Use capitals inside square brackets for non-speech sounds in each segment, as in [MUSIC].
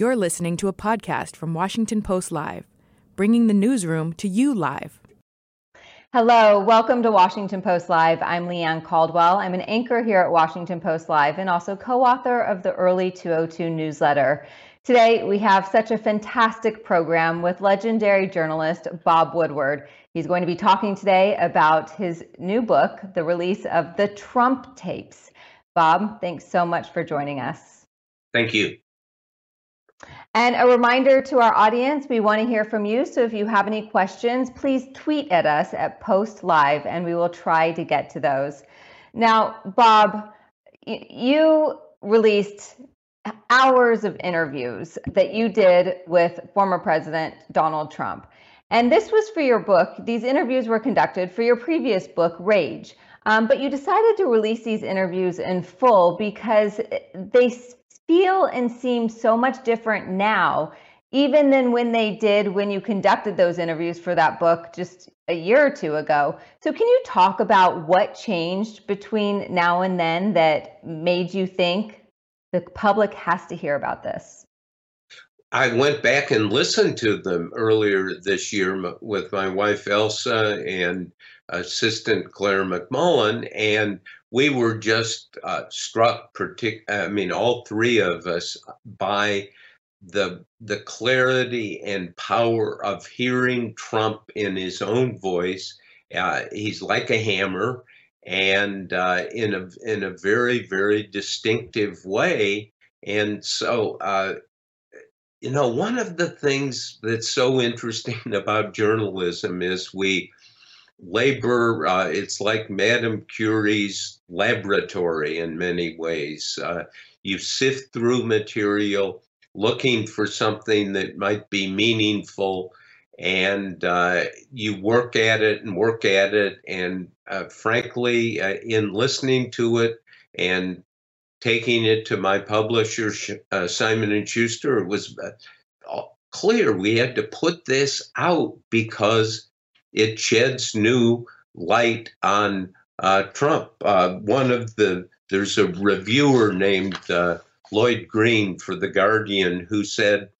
You're listening to a podcast from Washington Post Live, bringing the newsroom to you live. Hello, welcome to Washington Post Live. I'm Leigh Ann Caldwell. I'm an anchor here at Washington Post Live and also co author of the Early 202 newsletter. Today, we have such a fantastic program with legendary journalist Bob Woodward. He's going to be talking today about his new book, the release of the Trump tapes. Bob, thanks so much for joining us. Thank you. And a reminder to our audience, we want to hear from you. So if you have any questions, please tweet at us at Post Live and we will try to get to those. Now, Bob, you released hours of interviews that you did with former President Donald Trump. And this was for your book. These interviews were conducted for your previous book, Rage. Um, but you decided to release these interviews in full because they feel and seem so much different now, even than when they did when you conducted those interviews for that book just a year or two ago. So, can you talk about what changed between now and then that made you think the public has to hear about this? I went back and listened to them earlier this year with my wife Elsa and assistant Claire McMullen, and we were just uh, struck, partic- I mean, all three of us, by the the clarity and power of hearing Trump in his own voice. Uh, he's like a hammer, and uh, in a in a very very distinctive way. And so, uh, you know, one of the things that's so interesting [LAUGHS] about journalism is we labor, uh, it's like Madame Curie's laboratory in many ways. Uh, you sift through material looking for something that might be meaningful, and uh, you work at it and work at it. And uh, frankly, uh, in listening to it and taking it to my publisher, uh, Simon and Schuster, it was clear we had to put this out because it sheds new light on uh, Trump. Uh, one of the there's a reviewer named uh, Lloyd Green for the Guardian who said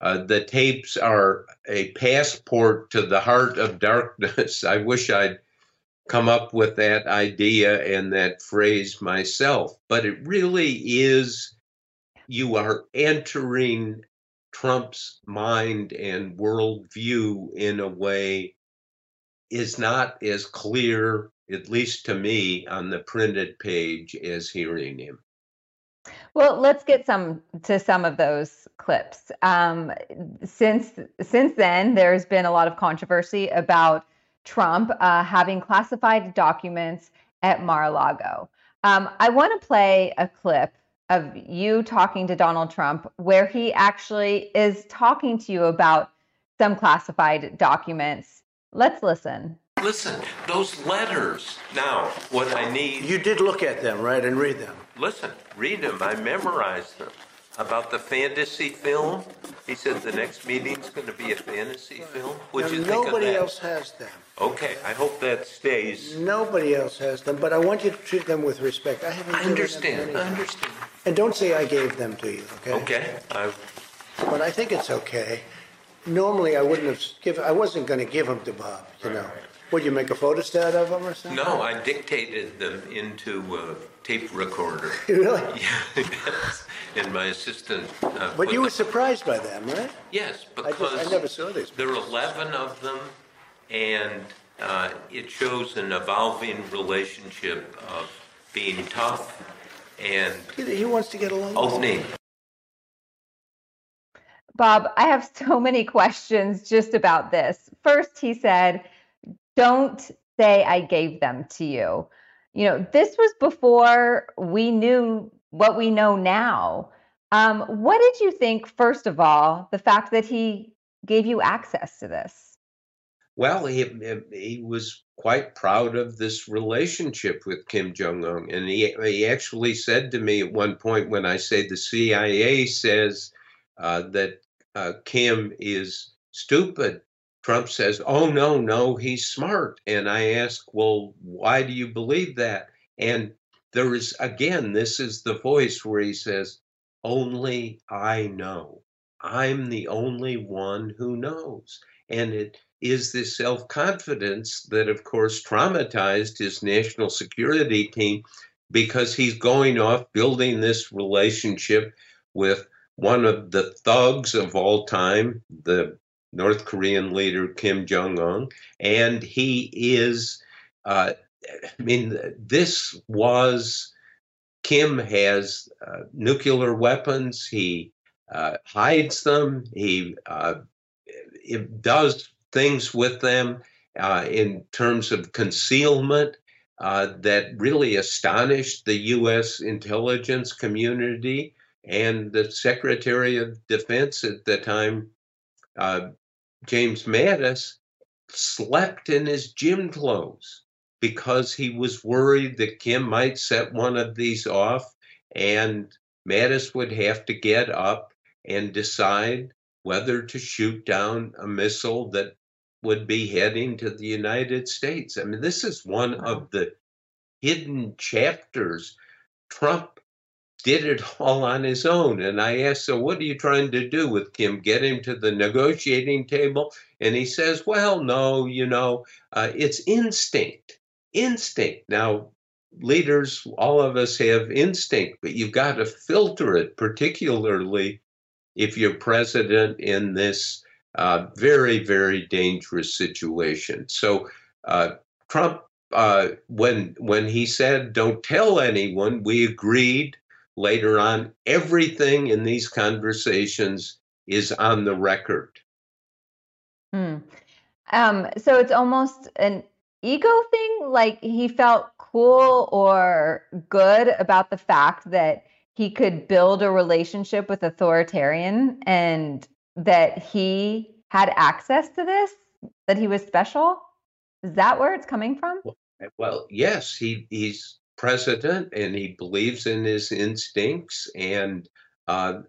uh, the tapes are a passport to the heart of darkness. [LAUGHS] I wish I'd come up with that idea and that phrase myself, but it really is. You are entering Trump's mind and worldview in a way is not as clear, at least to me, on the printed page as hearing him. Well, let's get some to some of those clips. Um, since since then, there's been a lot of controversy about Trump uh, having classified documents at Mar-a-Lago. Um, I want to play a clip of you talking to Donald Trump where he actually is talking to you about some classified documents Let's listen. Listen, those letters. Now, what I need. You did look at them, right, and read them. Listen, read them. I memorized them. About the fantasy film, he said the next meeting's going to be a fantasy film. Would now, you think nobody of that? else has them. Okay, I hope that stays. Nobody else has them, but I want you to treat them with respect. I haven't. I understand. I understand. And don't say I gave them to you. Okay. Okay. I... But I think it's okay normally I wouldn't have given, I wasn't going to give them to Bob, you know. Would you make a photostat of them or something? No, I dictated them into a tape recorder. [LAUGHS] Really? Yeah, [LAUGHS] yes. And my assistant. Uh, But put you were them- surprised by them, right? Yes, I just- because I never saw these. there are 11 of them, and uh, it shows an evolving relationship of being tough and He he wants to get along. with opening. Bob, I have so [LAUGHS] many questions just about this. First, he said, Don't say I gave them to you. You know, this was before we knew what we know now. Um, what did you think, first of all, the fact that he gave you access to this? Well, he he was quite proud of this relationship with Kim Jong Un, and he he actually said to me at one point when I say the CIA says uh, that uh, Kim is stupid. Trump says, "Oh no, no, he's smart." And I ask, "Well, why do you believe that?" And there is again, this is the voice where he says, "Only I know." I'm the only one who knows. And it is this self confidence that, of course, traumatized his national security team because he's going off building this relationship with one of the thugs of all time, the North Korean leader Kim Jong un. And he is, uh, I mean, this was, Kim has uh, nuclear weapons. He uh, hides them. He uh, does things with them uh, in terms of concealment uh, that really astonished the U.S. intelligence community and the Secretary of Defense at the time, uh, James Mattis, slept in his gym clothes because he was worried that Kim might set one of these off and Mattis would have to get up and decide whether to shoot down a missile that would be heading to the United States. I mean, this is one of the hidden chapters. Trump did it all on his own. And I asked, So, what are you trying to do with Kim? Get him to the negotiating table? And he says, Well, no, you know, uh, it's instinct. Instinct. Now, leaders, all of us have instinct, but you've got to filter it, particularly if you're president in this uh, very, very dangerous situation. So uh, Trump, uh, when when he said "Don't tell anyone," we agreed. Later on, everything in these conversations is on the record. Hmm. Um, so it's almost an ego thing. Like he felt cool or good about the fact that he could build a relationship with authoritarian and that he had access to this, that he was special? Is that where it's coming from? Well, yes, he he's president and he believes in his instincts and uh,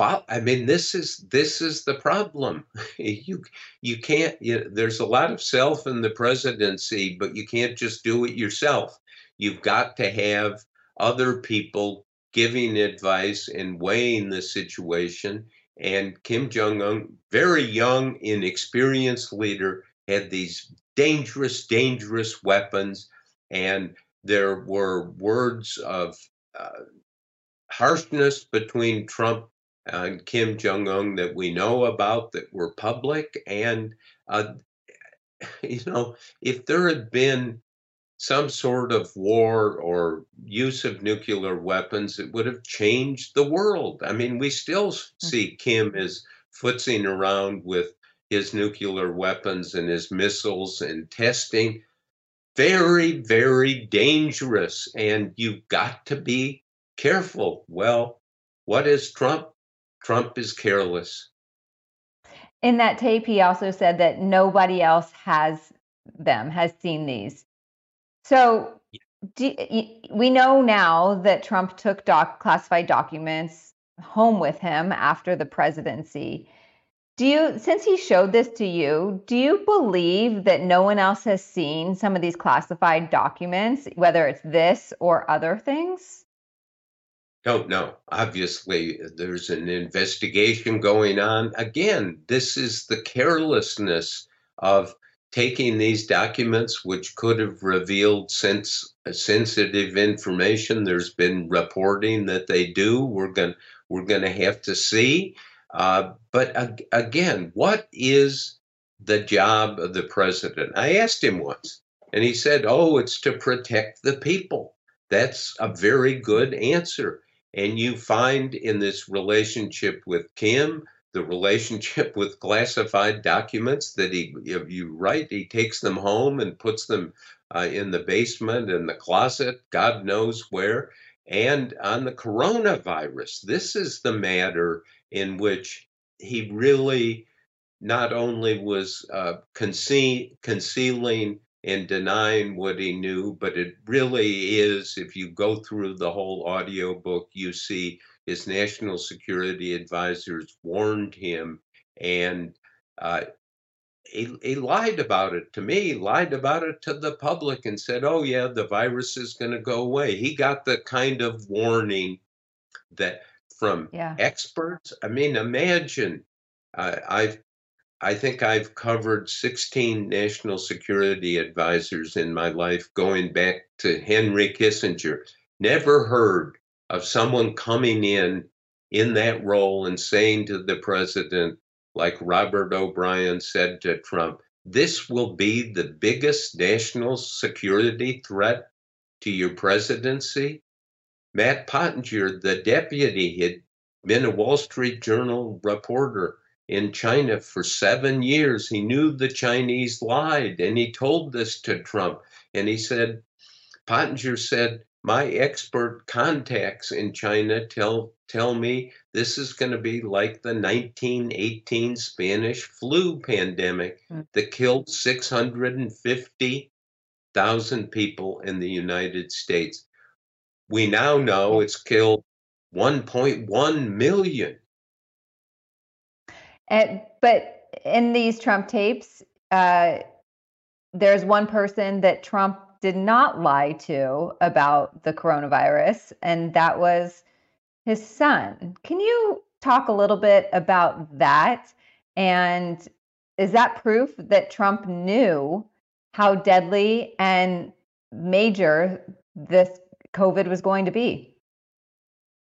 I mean, this is this is the problem. [LAUGHS] you you can't. You, there's a lot of self in the presidency, but you can't just do it yourself. You've got to have other people giving advice and weighing the situation. And Kim Jong un, very young, inexperienced leader, had these dangerous, dangerous weapons. And there were words of uh, harshness between Trump and Kim Jong un that we know about that were public. And, uh, [LAUGHS] you know, if there had been some sort of war or use of nuclear weapons, it would have changed the world. I mean, we still mm. see Kim as footsing around with his nuclear weapons and his missiles and testing. Very, very dangerous. And you've got to be careful. Well, what is Trump? Trump is careless. In that tape, he also said that nobody else has them, has seen these. So do, we know now that Trump took doc, classified documents home with him after the presidency. Do you, since he showed this to you, do you believe that no one else has seen some of these classified documents, whether it's this or other things? Oh, Don't know. Obviously, there's an investigation going on. Again, this is the carelessness of taking these documents, which could have revealed sensitive information. There's been reporting that they do. We're going we're going to have to see. Uh, but ag- again, what is the job of the president? I asked him once, and he said, "Oh, it's to protect the people." That's a very good answer. And you find in this relationship with Kim, the relationship [LAUGHS] with classified documents that he, if you write, he takes them home and puts them uh, in the basement, in the closet, God knows where. And on the coronavirus, this is the matter in which he really not only was uh, conce- concealing and denying what he knew, but it really is, if you go through the whole audio book, you see his national security advisors warned him, and uh, he, he lied about it to me, lied about it to the public, and said, "Oh yeah, the virus is going to go away." He got the kind of warning that from Yeah. experts. I mean, imagine. Uh, I've I think I've covered 16 national security advisors in my life, going back to Henry Kissinger. Never heard of someone coming in in that role and saying to the president, like Robert O'Brien said to Trump, this will be the biggest national security threat to your presidency. Matt Pottinger, the deputy, had been a Wall Street Journal reporter in China for seven years. He knew the Chinese lied, and he told this to Trump. And he said, Pottinger said, my expert contacts in China tell tell me this is going to be like the 1918 Spanish flu pandemic Mm. that killed 650,000 people in the United States. We now know it's killed 1.1 million. And, but in these Trump tapes, uh, there's one person that Trump did not lie to about the coronavirus, and that was his son. Can you talk a little bit about that? And is that proof that Trump knew how deadly and major this COVID was going to be?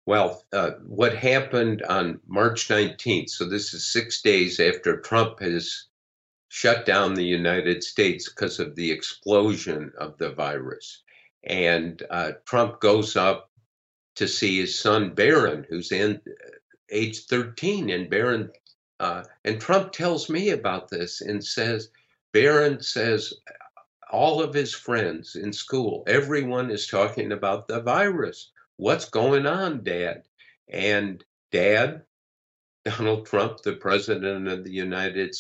Well, uh, what happened on March 19th, so this is six days after Trump has shut down the United States because of the explosion of the virus. And uh, Trump goes up to see his son Barron, who's in age 13. And Barron, uh, and Trump tells me about this and says, Barron says, all of his friends in school, everyone is talking about the virus. What's going on, Dad? And Dad, [LAUGHS] Donald Trump, the President of the United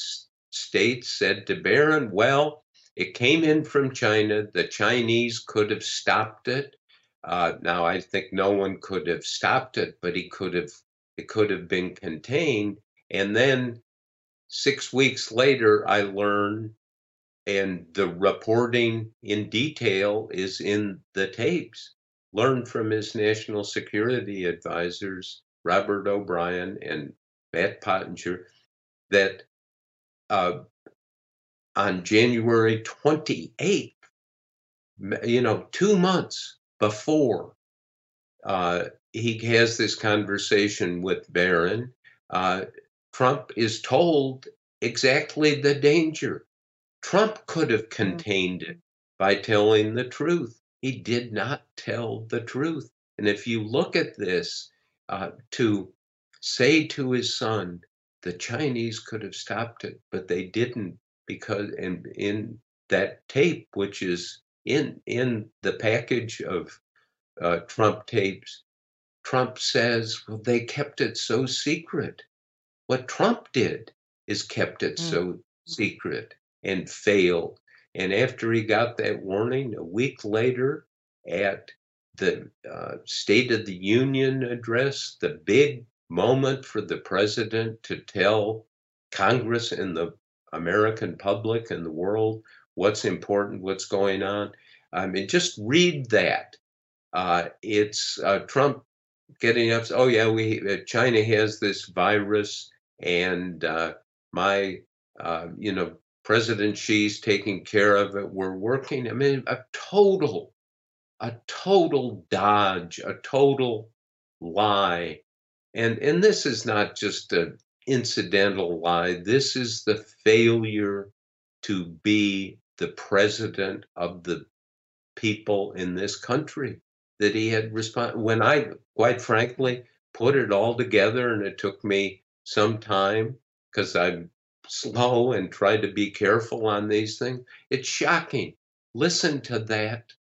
States, said to Barron, Well, it came in from China. The Chinese could have stopped it. Uh, now, I think no one could have stopped it, but he could have. It could have been contained. And then six weeks later, I learned, and the reporting in detail is in the tapes learned from his national security advisors, Robert O'Brien and Matt Pottinger, that uh, on January 28th, you know, two months before uh, he has this conversation with Barron, uh, Trump is told exactly the danger. Trump could have contained it by telling the truth he did not tell the truth. And if you look at this, uh, to say to his son, the Chinese could have stopped it, but they didn't because in in that tape, which is in in the package of uh, Trump tapes, Trump says, "Well, they kept it so secret." What Trump did is kept it mm. so secret and failed and after he got that warning, a week later at the uh, State of the Union address, the big moment for the president to tell Congress and the American public and the world what's important, what's going on. I mean, just read that. Uh, it's uh, Trump getting up. Oh yeah, we uh, China has this virus, and uh, my uh, you know President Xi's taking care of it. We're working. I mean, a total, a total dodge, a total lie. And and this is not just an incidental lie. This is the failure to be the president of the people in this country that he had responded. When I, quite frankly, put it all together, and it took me some time because I'm slow and try to be careful on these things. It's shocking. Listen to that,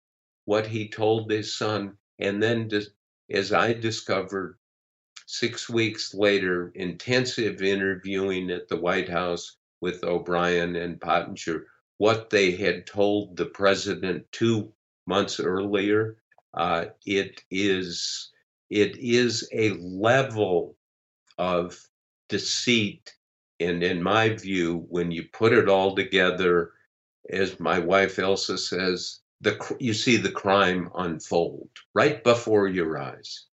what he told his son. And then, as I discovered six weeks later, intensive interviewing at the White House with O'Brien and Pottinger, what they had told the president two months earlier. Uh, it is it is a level of deceit and in my view, when you put it all together, as my wife Elsa says, the you see the crime unfold right before your eyes.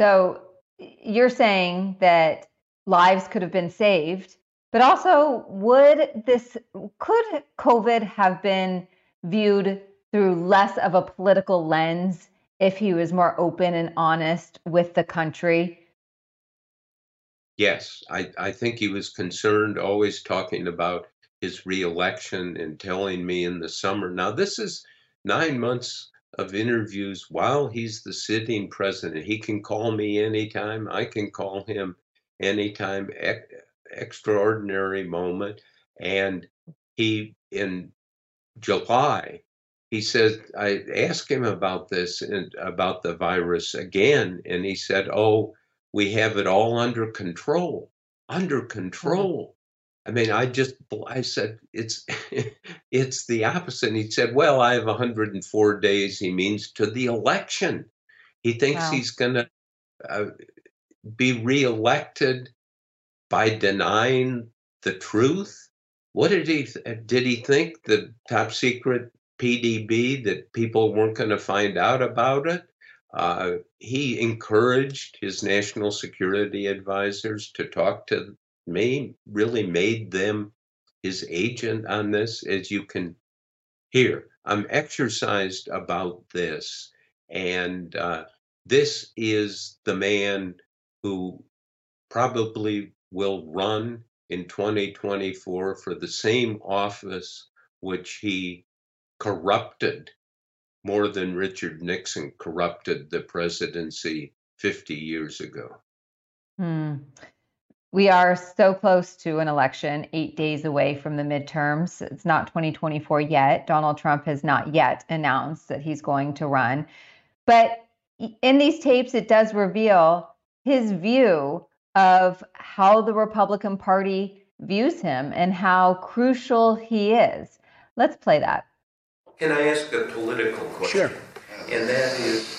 So you're saying that lives could have been saved, but also would this could COVID have been viewed through less of a political lens if he was more open and honest with the country? Yes, I, I think he was concerned, always talking about his reelection and telling me in the summer. Now, this is nine months of interviews while he's the sitting president. He can call me anytime, I can call him anytime. E- extraordinary moment. And he, in July, he said, I asked him about this and about the virus again, and he said, Oh, we have it all under control. Under control. I mean, I just I said it's [LAUGHS] it's the opposite. And he said, "Well, I have 104 days." He means to the election. He thinks wow. he's going to uh, be reelected by denying the truth. What did he did he think the top secret PDB that people weren't going to find out about it? Uh, he encouraged his national security advisors to talk to me, really made them his agent on this, as you can hear. I'm exercised about this. And uh, this is the man who probably will run in 2024 for the same office which he corrupted more than Richard Nixon corrupted the presidency 50 years ago. Hmm. We are so close to an election, eight days away from the midterms. It's not 2024 yet. Donald Trump has not yet announced that he's going to run. But in these tapes, it does reveal his view of how the Republican Party views him and how crucial he is. Let's play that. Can I ask a political question? Sure. And that is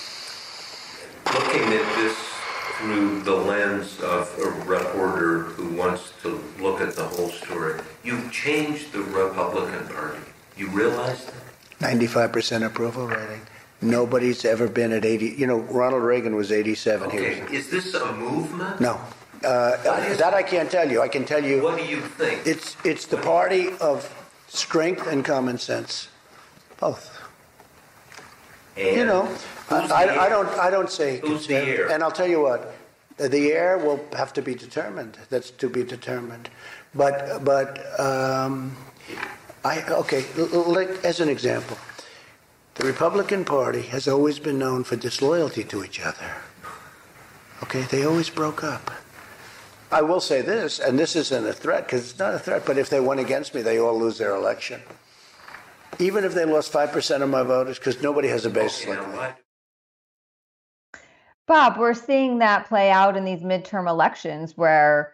looking at this through the lens of a reporter who wants to look at the whole story. You've changed the Republican Party. You realize that? 95% approval rating. Nobody's ever been at 80. You know, Ronald Reagan was 87. Okay. Was, is this a movement? No. Uh, that I can't tell you. I can tell you. What do you think? It's it's the party of strength and common sense. Both. And you know, I, I, don't. I don't say. Who's the heir? And I'll tell you what, the heir will have to be determined. That's to be determined. But but um, I okay. Like, as an example, the Republican Party has always been known for disloyalty to each other. Okay, they always broke up. I will say this, and this isn't a threat because it's not a threat. But if they went against me, they all lose their election even if they lost 5% of my voters, because nobody has a base like me. Bob, we're seeing that play out in these midterm elections where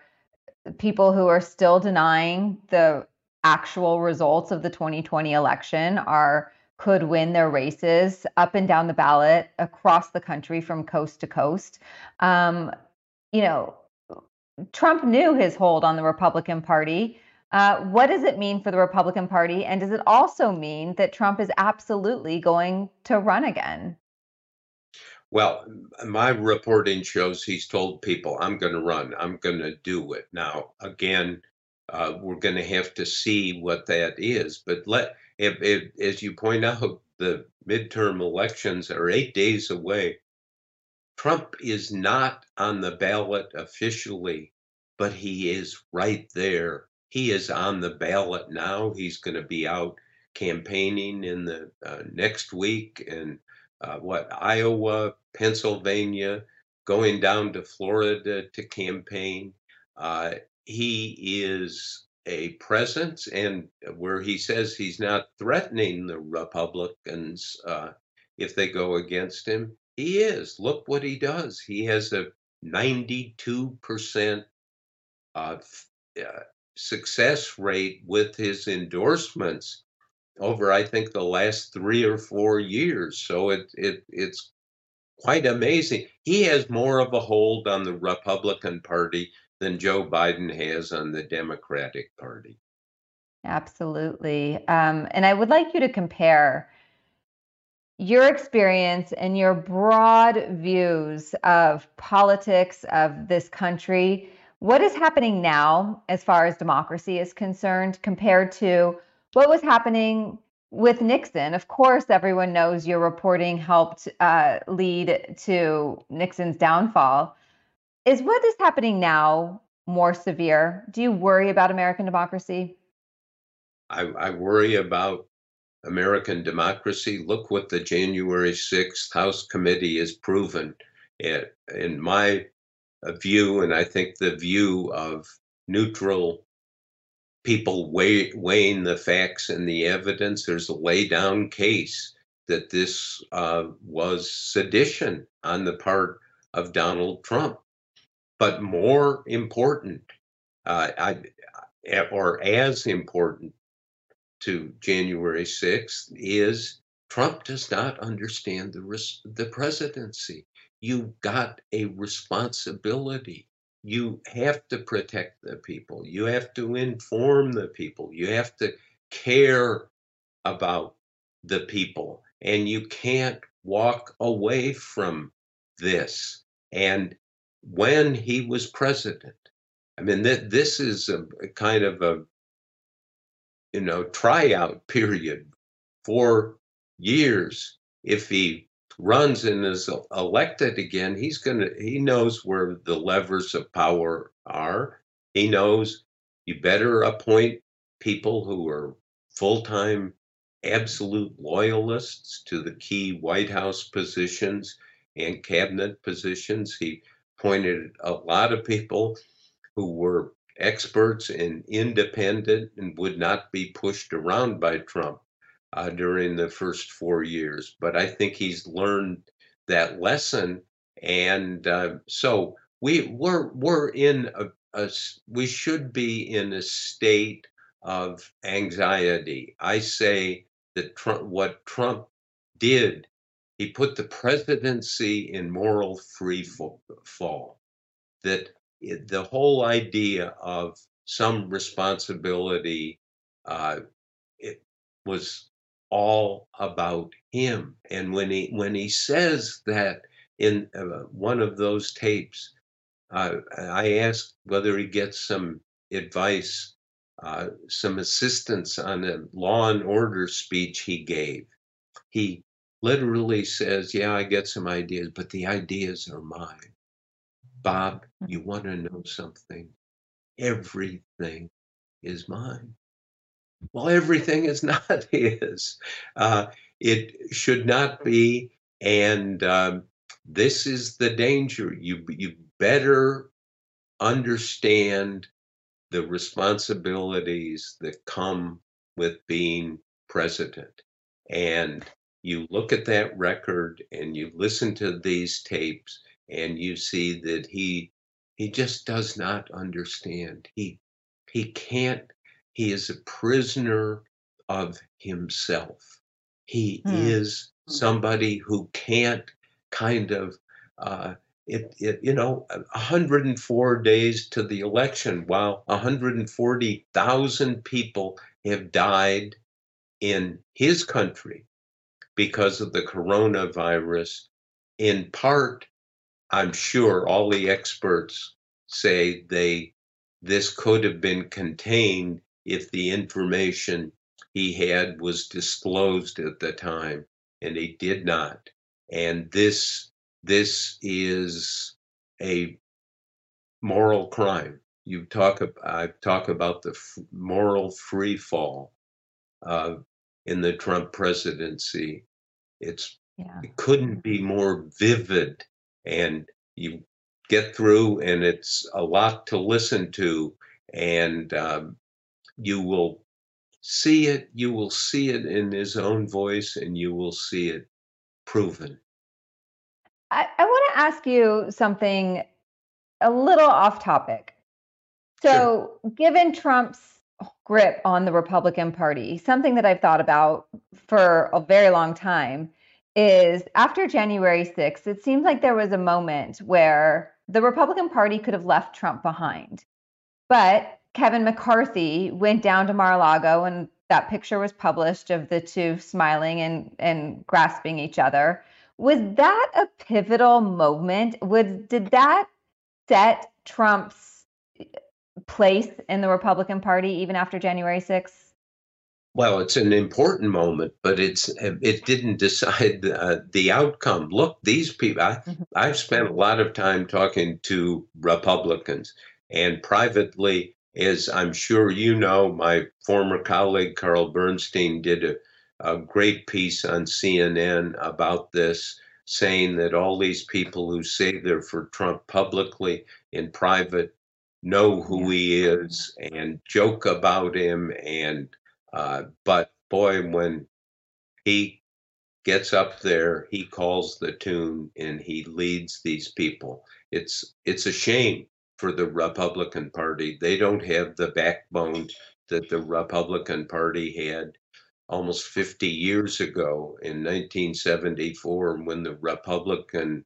people who are still denying the actual results of the 2020 election are could win their races up and down the ballot across the country from coast to coast. Um, you know, Trump knew his hold on the Republican Party. Uh, what does it mean for the Republican Party? And does it also mean that Trump is absolutely going to run again? Well, my reporting shows he's told people, I'm going to run, I'm going to do it. Now, again, uh, we're going to have to see what that is. But let, if, if, as you point out, the midterm elections are eight days away. Trump is not on the ballot officially, but he is right there he is on the ballot now. He's going to be out campaigning in the uh, next week in uh, what Iowa, Pennsylvania, going down to Florida to campaign. Uh, he is a presence, and where he says he's not threatening the Republicans uh, if they go against him, he is. Look what he does. He has a 92% uh, success rate with his endorsements over I think the last three or four years. So it it it's quite amazing. He has more of a hold on the Republican Party than Joe Biden has on the Democratic Party. Absolutely. Um, and I would like you to compare your experience and your broad views of politics of this country, what is happening now as far as democracy is concerned compared to what was happening with Nixon? Of course, everyone knows your reporting helped uh, lead to Nixon's downfall. Is what is happening now more severe? Do you worry about American democracy? I, I worry about American democracy. Look what the January 6th House Committee has proven. It, in my view, and I think the view of neutral people weigh, weighing the facts and the evidence, there's a lay down case that this uh, was sedition on the part of Donald Trump. But more important, uh, I, or as important, to January 6th is Trump does not understand the, the presidency. You got a responsibility. You have to protect the people. You have to inform the people. You have to care about the people. And you can't walk away from this. And when he was president, I mean, th- this is a, a kind of a you know, tryout period for years. If he runs and is elected again, he's going to, he knows where the levers of power are. He knows you better appoint people who are full time absolute loyalists to the key White House positions and cabinet positions. He appointed a lot of people who were experts and independent and would not be pushed around by Trump uh, during the first four years. But I think he's learned that lesson, and uh, so we we're we're in a, a we should be in a state of anxiety. I say that Trump, what Trump did, he put the presidency in moral free fall. That the whole idea of some responsibility uh, it was all about him and when he when he says that in uh, one of those tapes uh, i asked whether he gets some advice uh, some assistance on a law and order speech he gave he literally says yeah i get some ideas but the ideas are mine Bob, mm. you want to know something? Everything is mine. Well, everything is [LAUGHS] not his. Uh, it should not be. And um, this is the danger. You, you better understand the responsibilities that come with being president. And you look at that record and you listen to these tapes and you see that he he just does not understand he he can't he is a prisoner of himself he hmm. is hmm. somebody who can't kind of uh, it, it you know 104 days to the election while 140,000 people have died in his country because of the coronavirus in part I'm sure all the experts say they this could have been contained if the information he had was disclosed at the time and he did not. And this this is a moral crime. You talk i talk about the f- moral free fall uh, in the trump presidency. It's yeah. it couldn't be more vivid and you get through and it's a lot to listen to and um, you will see it you will see it in his own voice and you will see it proven i, I want to ask you something a little off topic so sure. given trump's grip on the republican party something that i've thought about for a very long time is after January 6th, it seems like there was a moment where the Republican Party could have left Trump behind. But Kevin McCarthy went down to Mar a Lago and that picture was published of the two smiling and, and grasping each other. Was that a pivotal moment? Was did that set Trump's place in the Republican Party even after January 6th? Well, it's an important moment, but it's it didn't decide uh, the outcome. Look, these people. I, mm-hmm. I've spent a lot of time talking to Republicans, and privately, as I'm sure you know, my former colleague Carl Bernstein did a, a great piece on CNN about this, saying that all these people who say they're for Trump publicly in private know who he is and joke about him and uh, but boy when he gets up there he calls the tune and he leads these people. It's it's a shame for the republican party they don't have the backbone that the republican party had almost 50 years ago in 1974 when the republican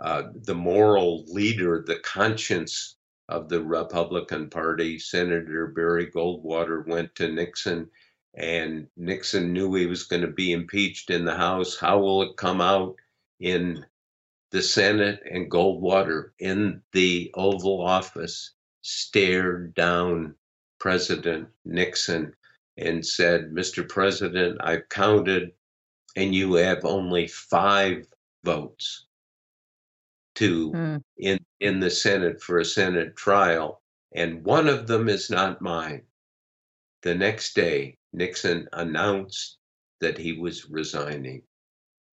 uh, the moral leader the conscience of the Republican Party, Senator Barry Goldwater, went to Nixon, and Nixon knew he was going to be impeached in the House. How will it come out in the Senate? And Goldwater in the Oval Office stared down President Nixon and said, Mr. President, I've counted, and you have only five votes to mm. in in the Senate for a Senate trial, and one of them is not mine. The next day, Nixon announced that he was resigning.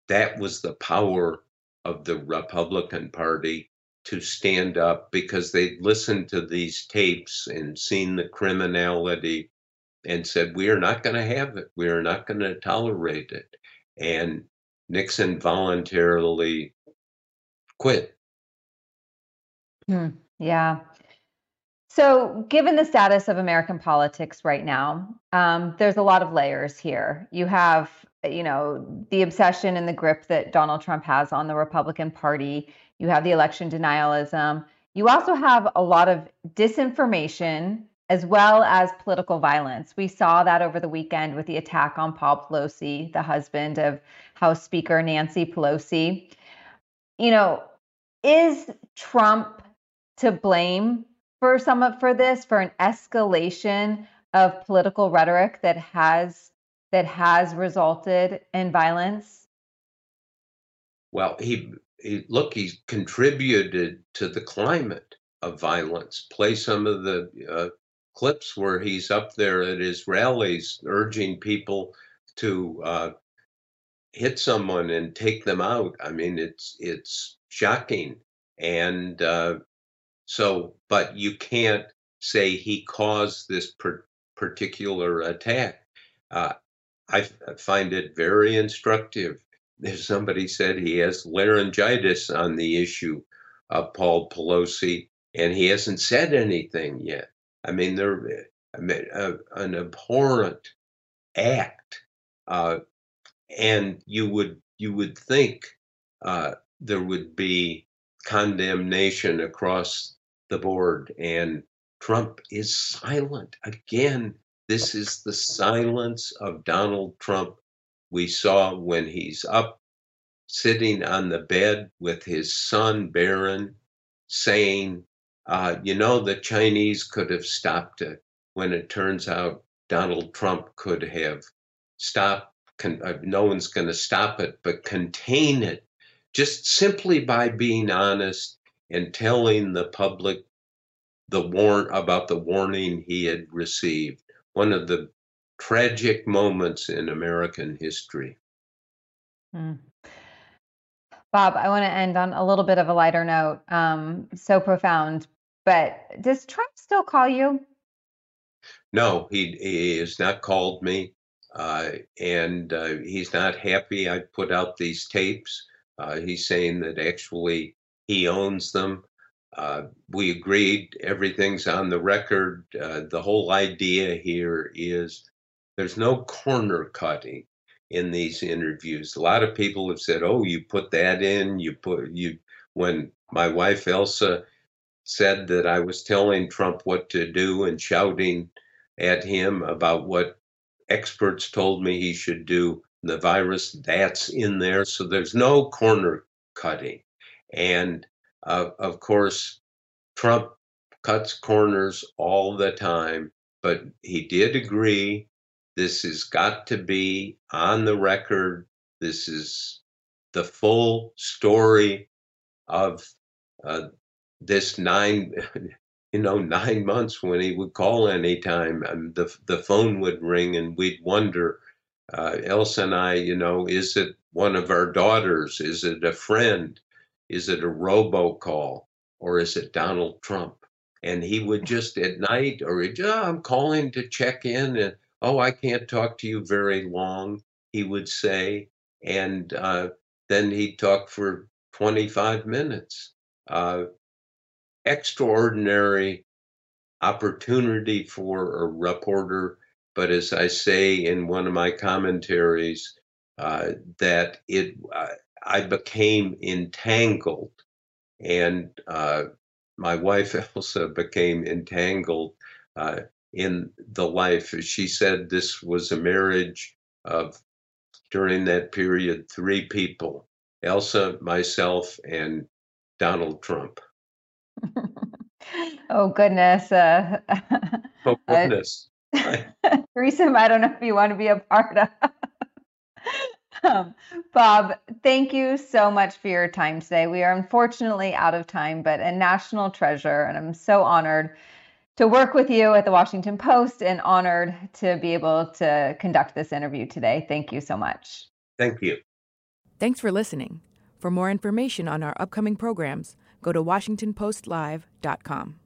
That was the power of the Republican Party to stand up because they'd listened to these tapes and seen the criminality and said, We are not going to have it. We are not going to tolerate it. And Nixon voluntarily quit. Hmm. Yeah. So, given the status of American politics right now, um, there's a lot of layers here. You have, you know, the obsession and the grip that Donald Trump has on the Republican Party. You have the election denialism. You also have a lot of disinformation as well as political violence. We saw that over the weekend with the attack on Paul Pelosi, the husband of House Speaker Nancy Pelosi. You know, is Trump to blame for some of for this for an escalation of political rhetoric that has that has resulted in violence? Well, he, he look, he's contributed to the climate of violence. Play some of the uh, clips where he's up there at his rallies urging people to uh, hit someone and take them out. I mean, it's it's shocking, and uh, so, but you can't say he caused this per- particular attack. Uh, I find it very instructive. Somebody said he has laryngitis on the issue of Paul Pelosi, and he hasn't said anything yet. I mean, they're I mean, uh, an abhorrent act, uh, and you would you would think uh, there would be condemnation across the board. And Trump is silent. Again, this is the silence of Donald Trump we saw when he's up sitting on the bed with his son, Barron, saying, uh, you know, the Chinese could have stopped it when it turns out Donald Trump could have stopped. Con- uh, no one's going to stop it, but contain it just simply by being honest and telling the public the warn about the warning he had received. One of the tragic moments in American history. Hmm. Bob, I want to end on a little bit of a lighter note. Um, so profound, but does Trump still call you? No, he, he has not called me, uh, and uh, he's not happy. I put out these tapes. Uh, he's saying that actually he owns them. Uh, we agreed, everything's on the record. Uh, the whole idea here is there's no corner cutting in these interviews. A lot of people have said, "Oh, you put that in, you put you." When my wife Elsa said that I was telling Trump what to do and shouting at him about what experts told me he should do the virus. That's in there. So there's no corner cutting. And uh, of course, Trump cuts corners all the time, but he did agree this has got to be on the record. This is the full story of uh, this nine, [LAUGHS] you know, nine months when he would call anytime. and the the phone would ring, and we'd wonder, uh, Elsa and I, you know, is it one of our daughters? Is it a friend? Is it a robocall? Or is it Donald Trump? And he would just at night, or he'd, oh, I'm calling to check in, and oh, I can't talk to you very long, he would say. And uh, then he'd talk for 25 minutes. Uh, extraordinary opportunity for a reporter. But as I say in one of my commentaries, uh, that it uh, I became entangled, and uh, my wife [LAUGHS] Elsa became entangled uh, in the life. She said this was a marriage of during that period three people: Elsa, myself, and Donald Trump. [LAUGHS] oh goodness! Uh, oh [LAUGHS] goodness! threesome. I don't know if you want to be a part of. Um, Bob, thank you so much for your time today. We are unfortunately out of time, but a national treasure, and I'm so honored to work with you at the Washington Post and honored to be able to conduct this interview today. Thank you so much. Thank you. Thanks for listening. For more information on our upcoming programs, go to WashingtonPostLive.com.